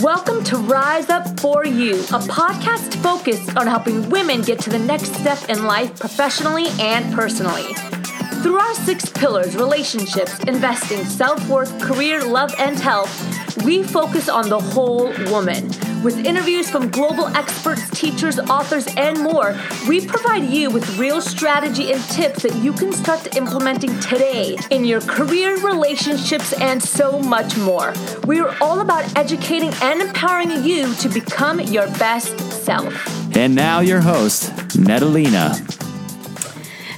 Welcome to Rise Up For You, a podcast focused on helping women get to the next step in life professionally and personally. Through our six pillars relationships, investing, self worth, career, love, and health we focus on the whole woman. With interviews from global experts, teachers, authors, and more, we provide you with real strategy and tips that you can start implementing today in your career, relationships, and so much more. We are all about educating and empowering you to become your best self. And now, your host, Natalina.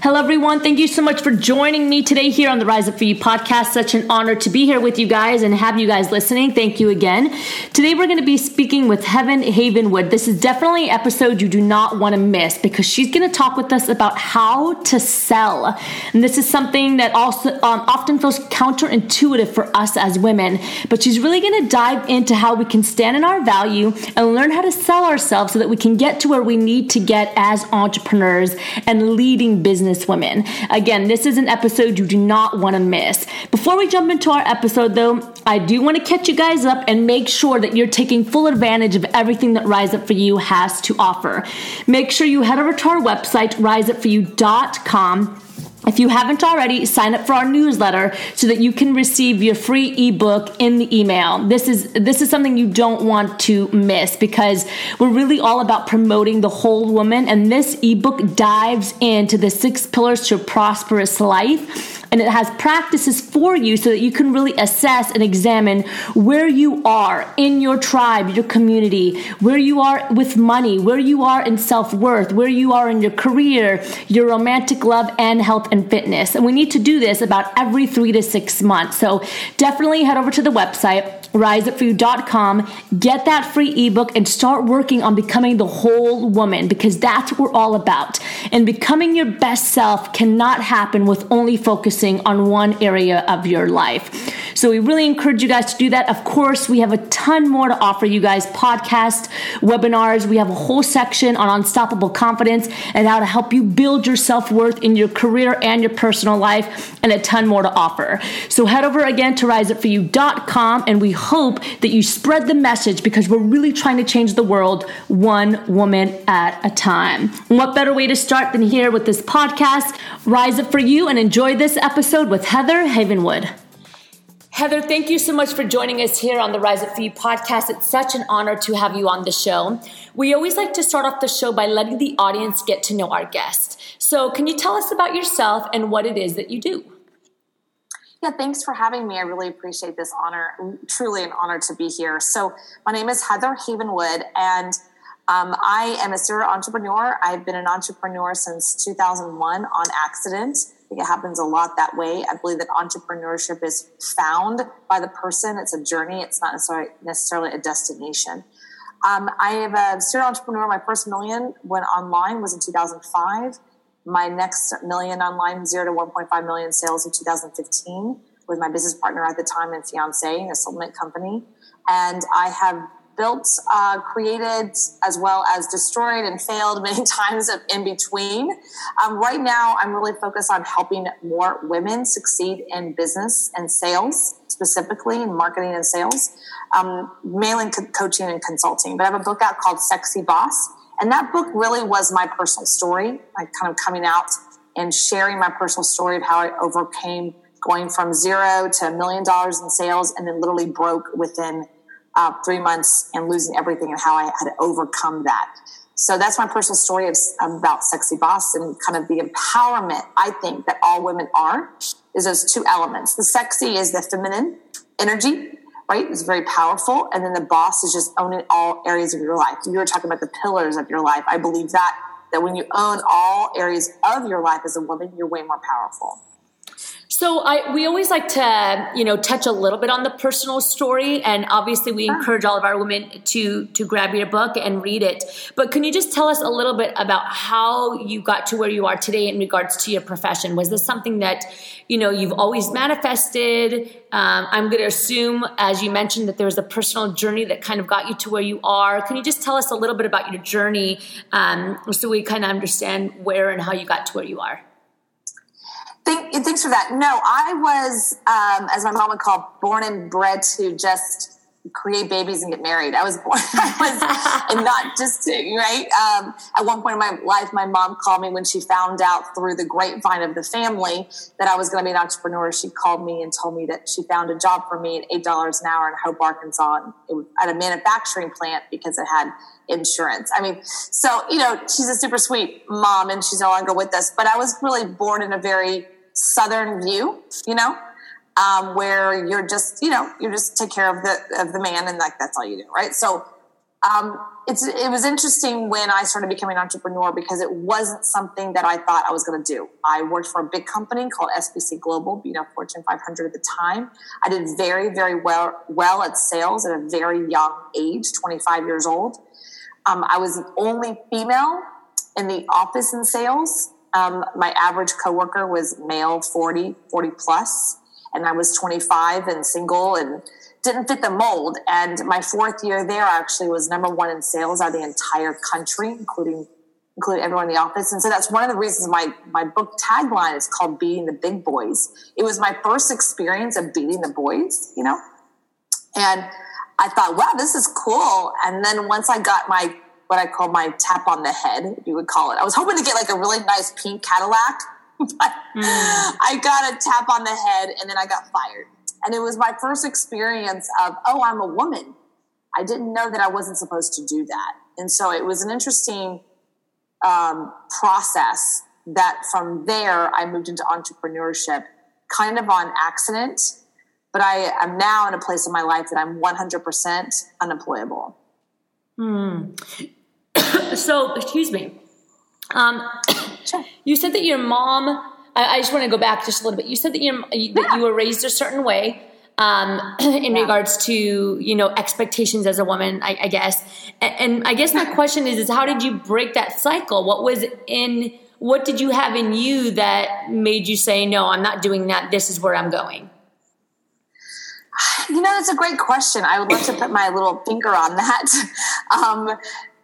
Hello, everyone. Thank you so much for joining me today here on the Rise Up For You podcast. Such an honor to be here with you guys and have you guys listening. Thank you again. Today, we're going to be speaking with Heather Havenwood. This is definitely an episode you do not want to miss because she's going to talk with us about how to sell. And this is something that also um, often feels counterintuitive for us as women, but she's really going to dive into how we can stand in our value and learn how to sell ourselves so that we can get to where we need to get as entrepreneurs and leading business women. Again, this is an episode you do not want to miss. Before we jump into our episode, though, I do want to catch you guys up and make sure that you're taking full advantage of everything that Rise Up For You has to offer. Make sure you head over to our website, riseupforyou.com if you haven't already, sign up for our newsletter so that you can receive your free ebook in the email. This is this is something you don't want to miss because we're really all about promoting the whole woman and this ebook dives into the six pillars to a prosperous life and it has practices for you so that you can really assess and examine where you are in your tribe, your community, where you are with money, where you are in self worth, where you are in your career, your romantic love, and health and fitness. And we need to do this about every three to six months. So definitely head over to the website riseupforyou.com, get that free ebook and start working on becoming the whole woman because that's what we're all about. And becoming your best self cannot happen with only focusing on one area of your life. So we really encourage you guys to do that. Of course, we have a ton more to offer you guys podcast, webinars. We have a whole section on unstoppable confidence and how to help you build your self worth in your career and your personal life, and a ton more to offer. So head over again to riseupforyou.com and we hope that you spread the message because we're really trying to change the world one woman at a time. And what better way to start than here with this podcast? Rise up for you and enjoy this episode with Heather Havenwood. Heather, thank you so much for joining us here on the Rise Up For You podcast. It's such an honor to have you on the show. We always like to start off the show by letting the audience get to know our guest. So, can you tell us about yourself and what it is that you do? Yeah, thanks for having me. I really appreciate this honor. Truly an honor to be here. So, my name is Heather Havenwood, and um, I am a serial entrepreneur. I've been an entrepreneur since 2001 on accident think it happens a lot that way. I believe that entrepreneurship is found by the person. It's a journey. It's not necessarily, necessarily a destination. Um, I am a serial entrepreneur. My first million went online was in 2005. My next million online, zero to 1.5 million sales in 2015 with my business partner at the time and fiance, in a supplement company. And I have built, uh, created, as well as destroyed and failed many times in between. Um, right now, I'm really focused on helping more women succeed in business and sales, specifically in marketing and sales, um, mainly co- coaching and consulting. But I have a book out called Sexy Boss. And that book really was my personal story, like kind of coming out and sharing my personal story of how I overcame going from zero to a million dollars in sales and then literally broke within uh, three months and losing everything and how I had overcome that. So that's my personal story of, about Sexy Boss and kind of the empowerment I think that all women are is those two elements. The sexy is the feminine energy, right? It's very powerful. And then the boss is just owning all areas of your life. You were talking about the pillars of your life. I believe that, that when you own all areas of your life as a woman, you're way more powerful. So I, we always like to, you know, touch a little bit on the personal story, and obviously we encourage all of our women to to grab your book and read it. But can you just tell us a little bit about how you got to where you are today in regards to your profession? Was this something that, you know, you've always manifested? Um, I'm going to assume, as you mentioned, that there was a personal journey that kind of got you to where you are. Can you just tell us a little bit about your journey, um, so we kind of understand where and how you got to where you are? Thank, thanks for that. No, I was, um, as my mom would call, born and bred to just create babies and get married. I was born, I was, and not just right. Um, at one point in my life, my mom called me when she found out through the grapevine of the family that I was going to be an entrepreneur. She called me and told me that she found a job for me at eight dollars an hour in Hope, Arkansas, was at a manufacturing plant because it had insurance. I mean, so you know, she's a super sweet mom, and she's no longer with us. But I was really born in a very southern view, you know um, where you're just, you know, you just take care of the of the man, and like that's all you do, right? So um, it's it was interesting when I started becoming an entrepreneur because it wasn't something that I thought I was going to do. I worked for a big company called SBC Global, you know, Fortune 500 at the time. I did very very well well at sales at a very young age, 25 years old. Um, I was the only female in the office in sales. Um, my average coworker was male, 40, 40 plus and I was 25 and single and didn't fit the mold. And my fourth year there actually was number one in sales out of the entire country, including including everyone in the office. And so that's one of the reasons my my book tagline is called Beating the Big Boys. It was my first experience of beating the boys, you know? And I thought, wow, this is cool. And then once I got my what I call my tap on the head, you would call it, I was hoping to get like a really nice pink Cadillac but mm. I got a tap on the head and then I got fired. And it was my first experience of, oh, I'm a woman. I didn't know that I wasn't supposed to do that. And so it was an interesting um, process that from there I moved into entrepreneurship kind of on accident. But I am now in a place in my life that I'm 100% unemployable. Hmm. so, excuse me. Um, sure. You said that your mom. I, I just want to go back just a little bit. You said that you yeah. that you were raised a certain way um, in yeah. regards to you know expectations as a woman, I, I guess. And, and, I guess my question is: is how did you break that cycle? What was in what did you have in you that made you say, "No, I'm not doing that. This is where I'm going." You know, that's a great question. I would love to put my little finger on that. Um,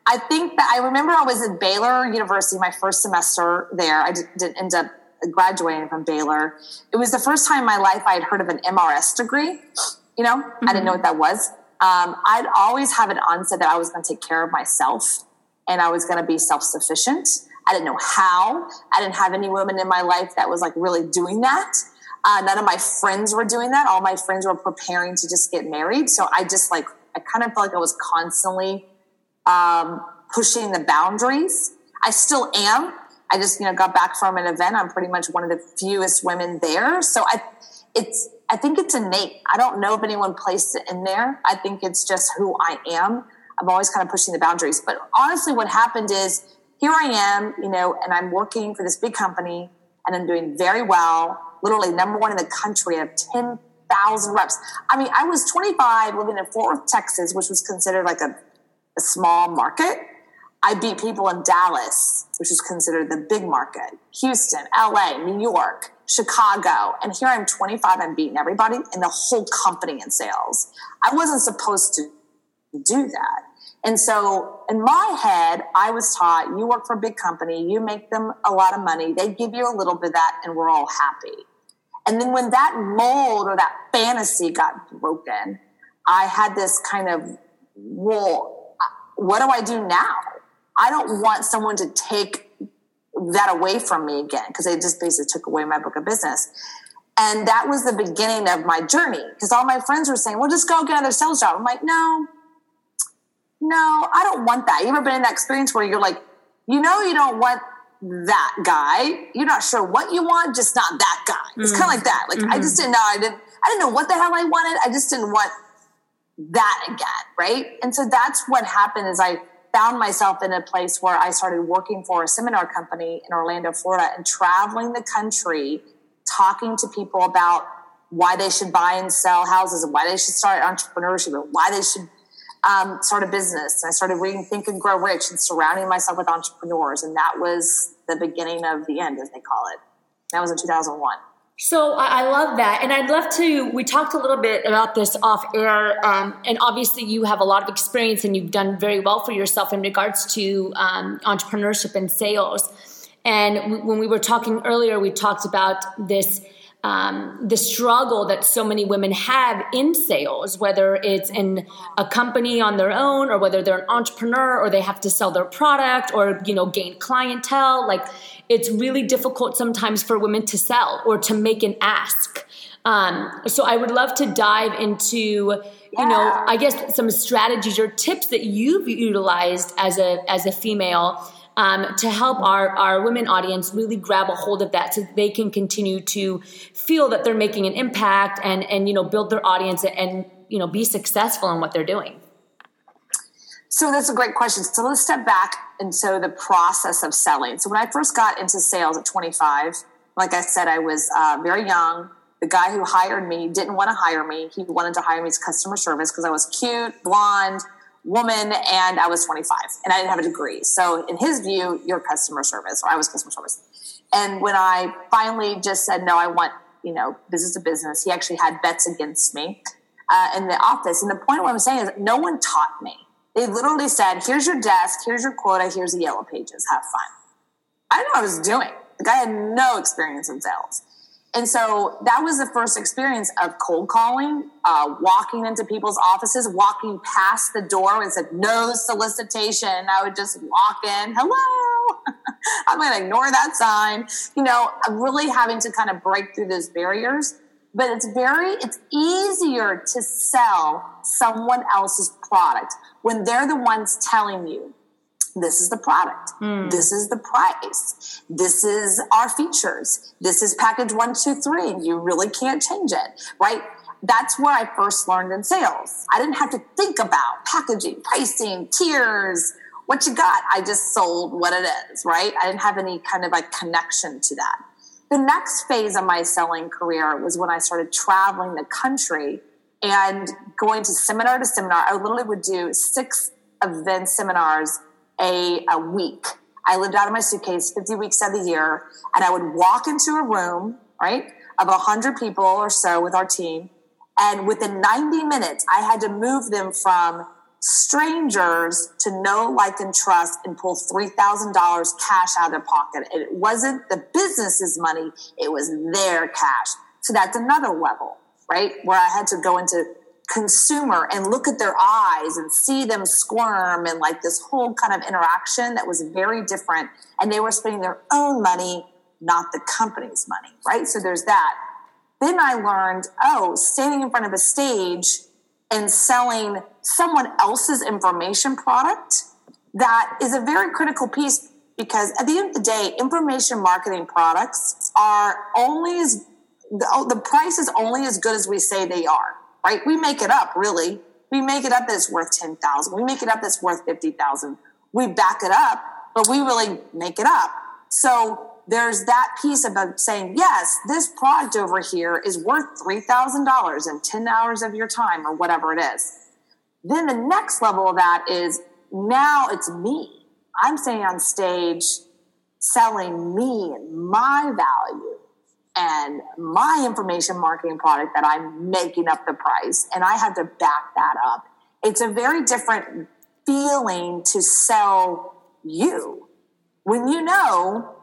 I think that I remember I was at Baylor University my first semester there. I didn't end up graduating from Baylor. It was the first time in my life I had heard of an MRS degree. You know, mm-hmm. I didn't know what that was. Um, I'd always have an onset that I was going to take care of myself and I was going to be self sufficient. I didn't know how. I didn't have any women in my life that was like really doing that. Uh, none of my friends were doing that. All my friends were preparing to just get married. So I just like, I kind of felt like I was constantly um, pushing the boundaries. I still am. I just, you know, got back from an event. I'm pretty much one of the fewest women there. So I, it's, I think it's innate. I don't know if anyone placed it in there. I think it's just who I am. I'm always kind of pushing the boundaries. But honestly, what happened is here I am, you know, and I'm working for this big company and I'm doing very well, literally number one in the country. Have 10,000 reps. I mean, I was 25 living in Fort Worth, Texas, which was considered like a a small market. I beat people in Dallas, which is considered the big market, Houston, LA, New York, Chicago. And here I'm 25, I'm beating everybody in the whole company in sales. I wasn't supposed to do that. And so in my head, I was taught you work for a big company, you make them a lot of money, they give you a little bit of that, and we're all happy. And then when that mold or that fantasy got broken, I had this kind of, well, what do I do now? I don't want someone to take that away from me again because they just basically took away my book of business. And that was the beginning of my journey because all my friends were saying, well, just go get another sales job. I'm like, no, no, I don't want that. You ever been in that experience where you're like, you know, you don't want that guy. You're not sure what you want, just not that guy. It's mm-hmm. kind of like that. Like mm-hmm. I just didn't know. I didn't. I didn't know what the hell I wanted. I just didn't want that again, right? And so that's what happened is I found myself in a place where I started working for a seminar company in Orlando, Florida, and traveling the country, talking to people about why they should buy and sell houses and why they should start entrepreneurship and why they should um, start a business. I started reading Think and Grow Rich and surrounding myself with entrepreneurs. And that was the beginning of the end, as they call it. That was in 2001. So I love that, and I'd love to. We talked a little bit about this off air, um, and obviously you have a lot of experience, and you've done very well for yourself in regards to um, entrepreneurship and sales. And when we were talking earlier, we talked about this um, the struggle that so many women have in sales, whether it's in a company on their own or whether they're an entrepreneur or they have to sell their product or, you know, gain clientele. Like it's really difficult sometimes for women to sell or to make an ask. Um, so I would love to dive into, you know, I guess some strategies or tips that you've utilized as a, as a female um, to help our, our women audience really grab a hold of that so they can continue to feel that they're making an impact and, and you know, build their audience and, you know, be successful in what they're doing. So that's a great question. So let's step back into the process of selling. So when I first got into sales at 25, like I said, I was uh, very young. The guy who hired me didn't want to hire me. He wanted to hire me as customer service because I was cute, blonde, woman and I was 25 and I didn't have a degree. So in his view, you're customer service or I was customer service. And when I finally just said, no, I want, you know, business to business, he actually had bets against me uh, in the office. And the point of what I'm saying is no one taught me. They literally said, here's your desk, here's your quota, here's the yellow pages, have fun. I didn't know what I was doing. The guy had no experience in sales. And so that was the first experience of cold calling, uh, walking into people's offices, walking past the door and said, no solicitation. I would just walk in, hello. I'm going to ignore that sign. You know, really having to kind of break through those barriers. But it's very, it's easier to sell someone else's product when they're the ones telling you, this is the product. Mm. This is the price. This is our features. This is package one, two, three. and You really can't change it, right? That's where I first learned in sales. I didn't have to think about packaging, pricing, tiers, what you got. I just sold what it is, right? I didn't have any kind of like connection to that. The next phase of my selling career was when I started traveling the country and going to seminar to seminar. I literally would do six event seminars a, a week. I lived out of my suitcase 50 weeks of the year, and I would walk into a room, right, of 100 people or so with our team. And within 90 minutes, I had to move them from strangers to know, like, and trust and pull $3,000 cash out of their pocket. It wasn't the business's money, it was their cash. So that's another level, right? Where I had to go into consumer and look at their eyes and see them squirm and like this whole kind of interaction that was very different. And they were spending their own money, not the company's money, right? So there's that. Then I learned, oh, standing in front of a stage and selling someone else's information product, that is a very critical piece because at the end of the day, information marketing products are only as the, the price is only as good as we say they are right? We make it up, really. We make it up that it's worth 10,000. We make it up that's worth 50,000. We back it up, but we really make it up. So there's that piece about saying, yes, this product over here is worth $3,000 in 10 hours of your time or whatever it is. Then the next level of that is now it's me. I'm saying on stage selling me and my value and my information marketing product that I'm making up the price and I have to back that up. It's a very different feeling to sell you when you know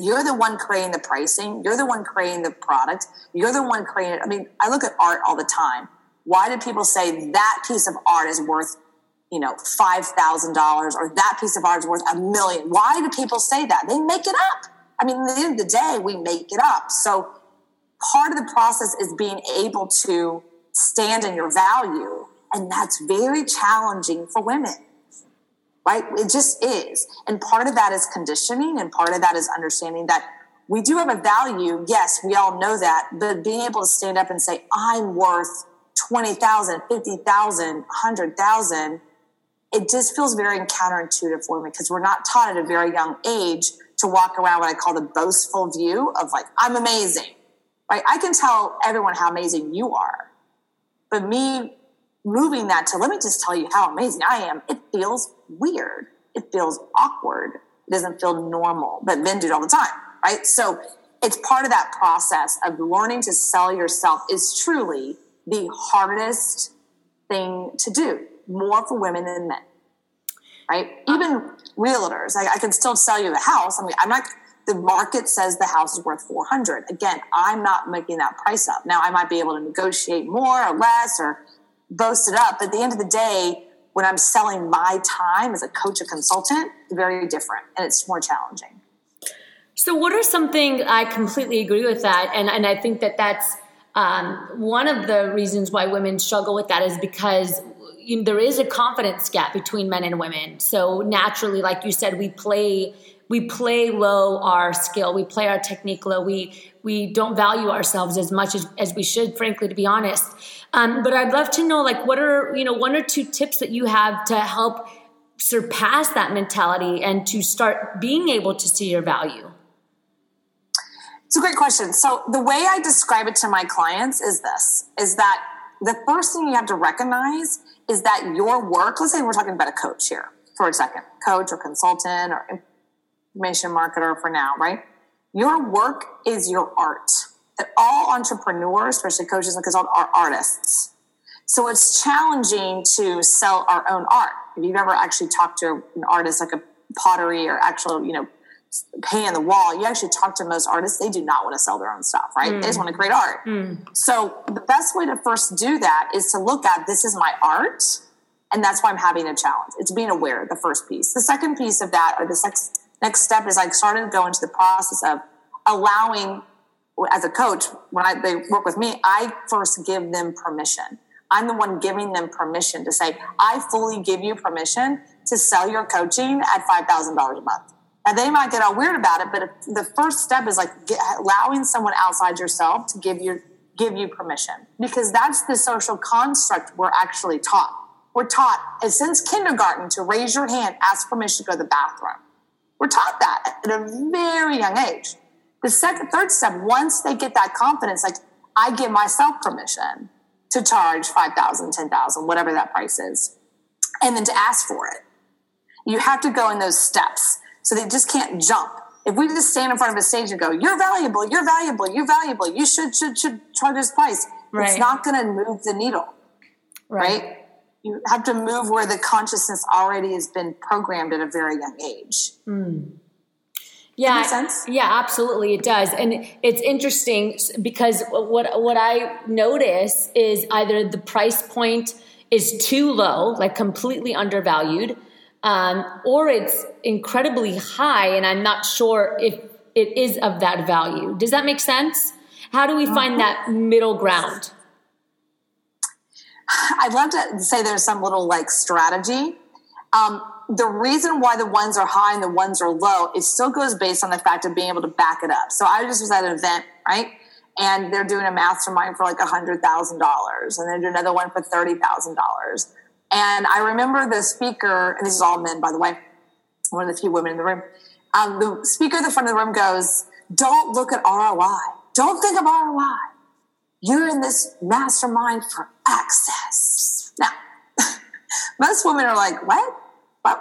you're the one creating the pricing, you're the one creating the product, you're the one creating I mean, I look at art all the time. Why do people say that piece of art is worth, you know, $5,000 or that piece of art is worth a million? Why do people say that? They make it up I mean, at the end of the day, we make it up. So part of the process is being able to stand in your value. And that's very challenging for women, right? It just is. And part of that is conditioning, and part of that is understanding that we do have a value. Yes, we all know that. But being able to stand up and say, I'm worth 20,000, 50,000, 100,000, it just feels very counterintuitive for me because we're not taught at a very young age to walk around what I call the boastful view of like, I'm amazing. Right? I can tell everyone how amazing you are. But me moving that to let me just tell you how amazing I am, it feels weird. It feels awkward. It doesn't feel normal. But men do it all the time, right? So it's part of that process of learning to sell yourself is truly the hardest thing to do, more for women than men right? Even realtors, I, I, can still sell you the house. I mean, I'm not the market says the house is worth 400 again i'm not making that price up now i might be able to negotiate more or less or boast it up but at the end of the day when i'm selling my time as a coach or consultant it's very different and it's more challenging so what are something i completely agree with that and, and i think that that's um, one of the reasons why women struggle with that is because you know, there is a confidence gap between men and women. So naturally like you said we play we play low our skill. We play our technique low. We we don't value ourselves as much as, as we should frankly to be honest. Um, but i'd love to know like what are you know one or two tips that you have to help surpass that mentality and to start being able to see your value? It's a great question. So the way i describe it to my clients is this is that the first thing you have to recognize is that your work let's say we're talking about a coach here for a second coach or consultant or information marketer for now, right? Your work is your art. That all entrepreneurs, especially coaches and consultants, are artists. So it's challenging to sell our own art. If you've ever actually talked to an artist like a pottery or actual, you know, paint on the wall, you actually talk to most artists, they do not want to sell their own stuff, right? Mm. They just want to create art. Mm. So the best way to first do that is to look at this is my art. And that's why I'm having a challenge. It's being aware, the first piece. The second piece of that, or the next next step is I started to go into the process of allowing, as a coach, when I, they work with me, I first give them permission. I'm the one giving them permission to say, I fully give you permission to sell your coaching at $5,000 a month. Now they might get all weird about it, but the first step is like get, allowing someone outside yourself to give you give you permission because that's the social construct we're actually taught. We're taught since kindergarten to raise your hand, ask permission to go to the bathroom. We're taught that at a very young age. The second, third step, once they get that confidence, like I give myself permission to charge 5,000, 10,000, whatever that price is, and then to ask for it. You have to go in those steps. So they just can't jump. If we just stand in front of a stage and go, you're valuable, you're valuable, you're valuable, you should, should, should charge this price. Right. It's not going to move the needle. right? right? you have to move where the consciousness already has been programmed at a very young age. Mm. Yeah, yeah, absolutely, it does, and it's interesting because what what I notice is either the price point is too low, like completely undervalued, um, or it's incredibly high, and I'm not sure if it is of that value. Does that make sense? How do we find that middle ground? I'd love to say there's some little like strategy. Um, the reason why the ones are high and the ones are low, it still goes based on the fact of being able to back it up. So I just was at an event, right? And they're doing a mastermind for like a hundred thousand dollars, and they're doing another one for thirty thousand dollars. And I remember the speaker, and this is all men, by the way, one of the few women in the room. Um, the speaker at the front of the room goes, "Don't look at ROI. Don't think of ROI. You're in this mastermind for access. Now, most women are like, what? Why,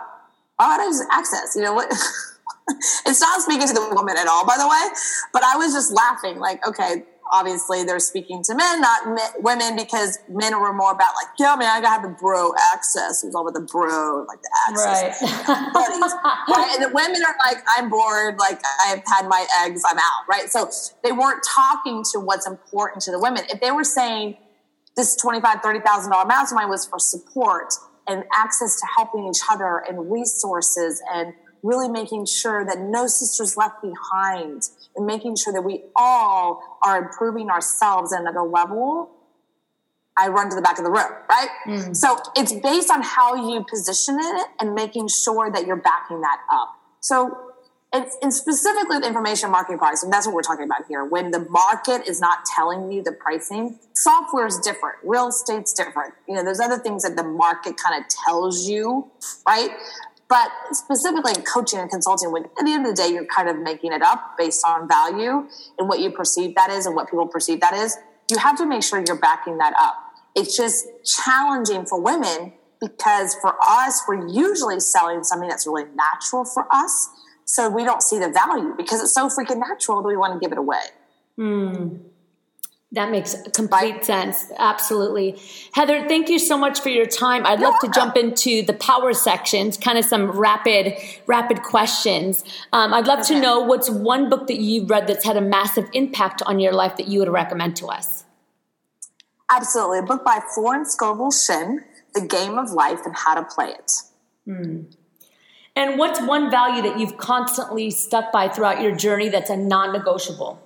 why would I access? You know what? it's not speaking to the woman at all, by the way, but I was just laughing like, okay, obviously they're speaking to men, not men, women, because men were more about like, yeah, man, I gotta have the bro access. It was all about the bro, like the access right. buddies. right? And the women are like, I'm bored, like I've had my eggs, I'm out, right? So they weren't talking to what's important to the women. If they were saying this $25,000, $30,000 mastermind was for support and access to helping each other and resources and really making sure that no sisters left behind and making sure that we all are improving ourselves at another level, I run to the back of the room, right? Mm. So it's based on how you position it and making sure that you're backing that up. So it's, and specifically with information marketing products, and that's what we're talking about here. When the market is not telling you the pricing, software is different, real estate's different. You know, there's other things that the market kind of tells you, right? But specifically in coaching and consulting, when at the end of the day, you're kind of making it up based on value and what you perceive that is and what people perceive that is, you have to make sure you're backing that up. It's just challenging for women because for us, we're usually selling something that's really natural for us. So we don't see the value because it's so freaking natural. Do we want to give it away? Hmm. That makes complete sense. Absolutely. Heather, thank you so much for your time. I'd love to jump into the power sections, kind of some rapid, rapid questions. Um, I'd love okay. to know what's one book that you've read that's had a massive impact on your life that you would recommend to us. Absolutely. A book by Florence Scovel Shinn, The Game of Life and How to Play It. Hmm. And what's one value that you've constantly stuck by throughout your journey that's a non negotiable?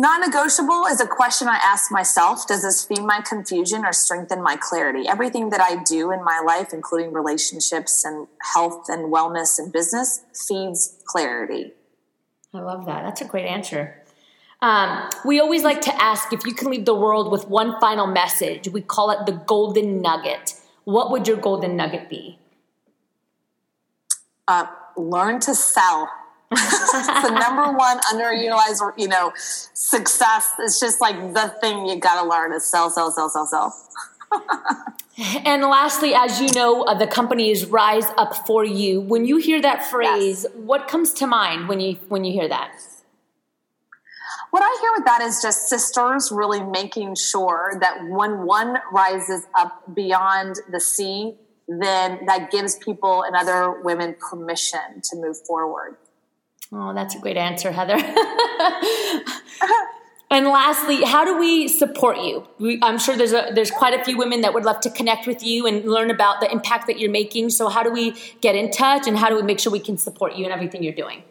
Non negotiable is a question I ask myself Does this feed my confusion or strengthen my clarity? Everything that I do in my life, including relationships and health and wellness and business, feeds clarity. I love that. That's a great answer. Um, we always like to ask if you can leave the world with one final message. We call it the golden nugget. What would your golden nugget be? Uh, learn to sell the number one underutilized, you know, success. It's just like the thing you got to learn is sell, sell, sell, sell, sell. and lastly, as you know, uh, the company is Rise Up for You. When you hear that phrase, yes. what comes to mind when you when you hear that? What I hear with that is just sisters really making sure that when one rises up beyond the sea, then that gives people and other women permission to move forward. Oh, that's a great answer, Heather. and lastly, how do we support you? We, I'm sure there's a, there's quite a few women that would love to connect with you and learn about the impact that you're making. So, how do we get in touch, and how do we make sure we can support you in everything you're doing?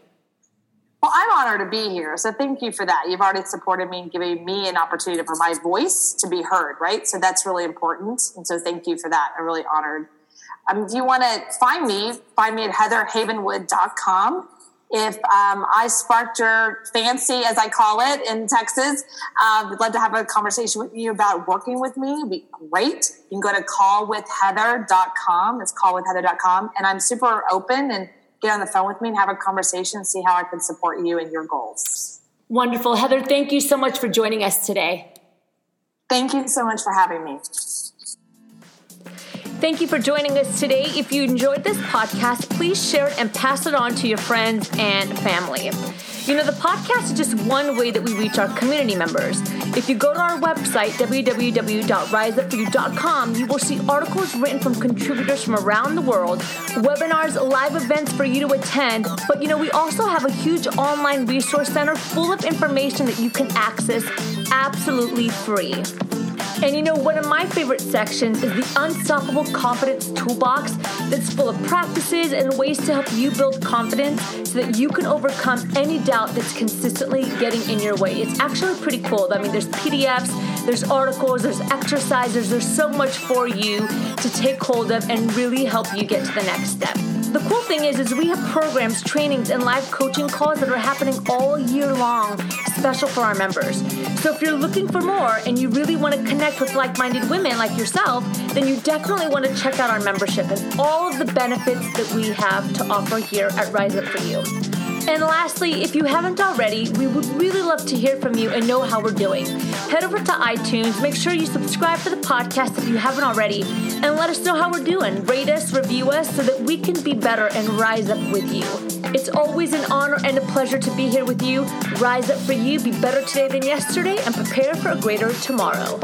Well, I'm honored to be here. So thank you for that. You've already supported me and giving me an opportunity for my voice to be heard, right? So that's really important. And so thank you for that. I'm really honored. Um, if you want to find me, find me at heatherhavenwood.com if um, I sparked your fancy, as I call it in Texas, uh, would love to have a conversation with you about working with me. It'd be great. You can go to callwithheather.com. It's callwithheather.com. And I'm super open and get on the phone with me and have a conversation see how I can support you and your goals. Wonderful. Heather, thank you so much for joining us today. Thank you so much for having me. Thank you for joining us today. If you enjoyed this podcast, please share it and pass it on to your friends and family. You know, the podcast is just one way that we reach our community members. If you go to our website, www.riseupforyou.com, you will see articles written from contributors from around the world, webinars, live events for you to attend. But you know, we also have a huge online resource center full of information that you can access absolutely free. And you know, one of my favorite sections is the Unstoppable Confidence Toolbox that's full of practices and ways to help you build confidence so that you can overcome any doubt that's consistently getting in your way. It's actually pretty cool. I mean, there's PDFs, there's articles, there's exercises, there's so much for you to take hold of and really help you get to the next step. The cool thing is, is we have programs, trainings, and live coaching calls that are happening all year long, special for our members. So if you're looking for more and you really want to connect with like-minded women like yourself, then you definitely want to check out our membership and all of the benefits that we have to offer here at Rise Up for You. And lastly, if you haven't already, we would really love to hear from you and know how we're doing. Head over to iTunes, make sure you subscribe to the podcast if you haven't already, and let us know how we're doing. Rate us, review us, so that we can be better and rise up with you. It's always an honor and a pleasure to be here with you. Rise up for you, be better today than yesterday, and prepare for a greater tomorrow.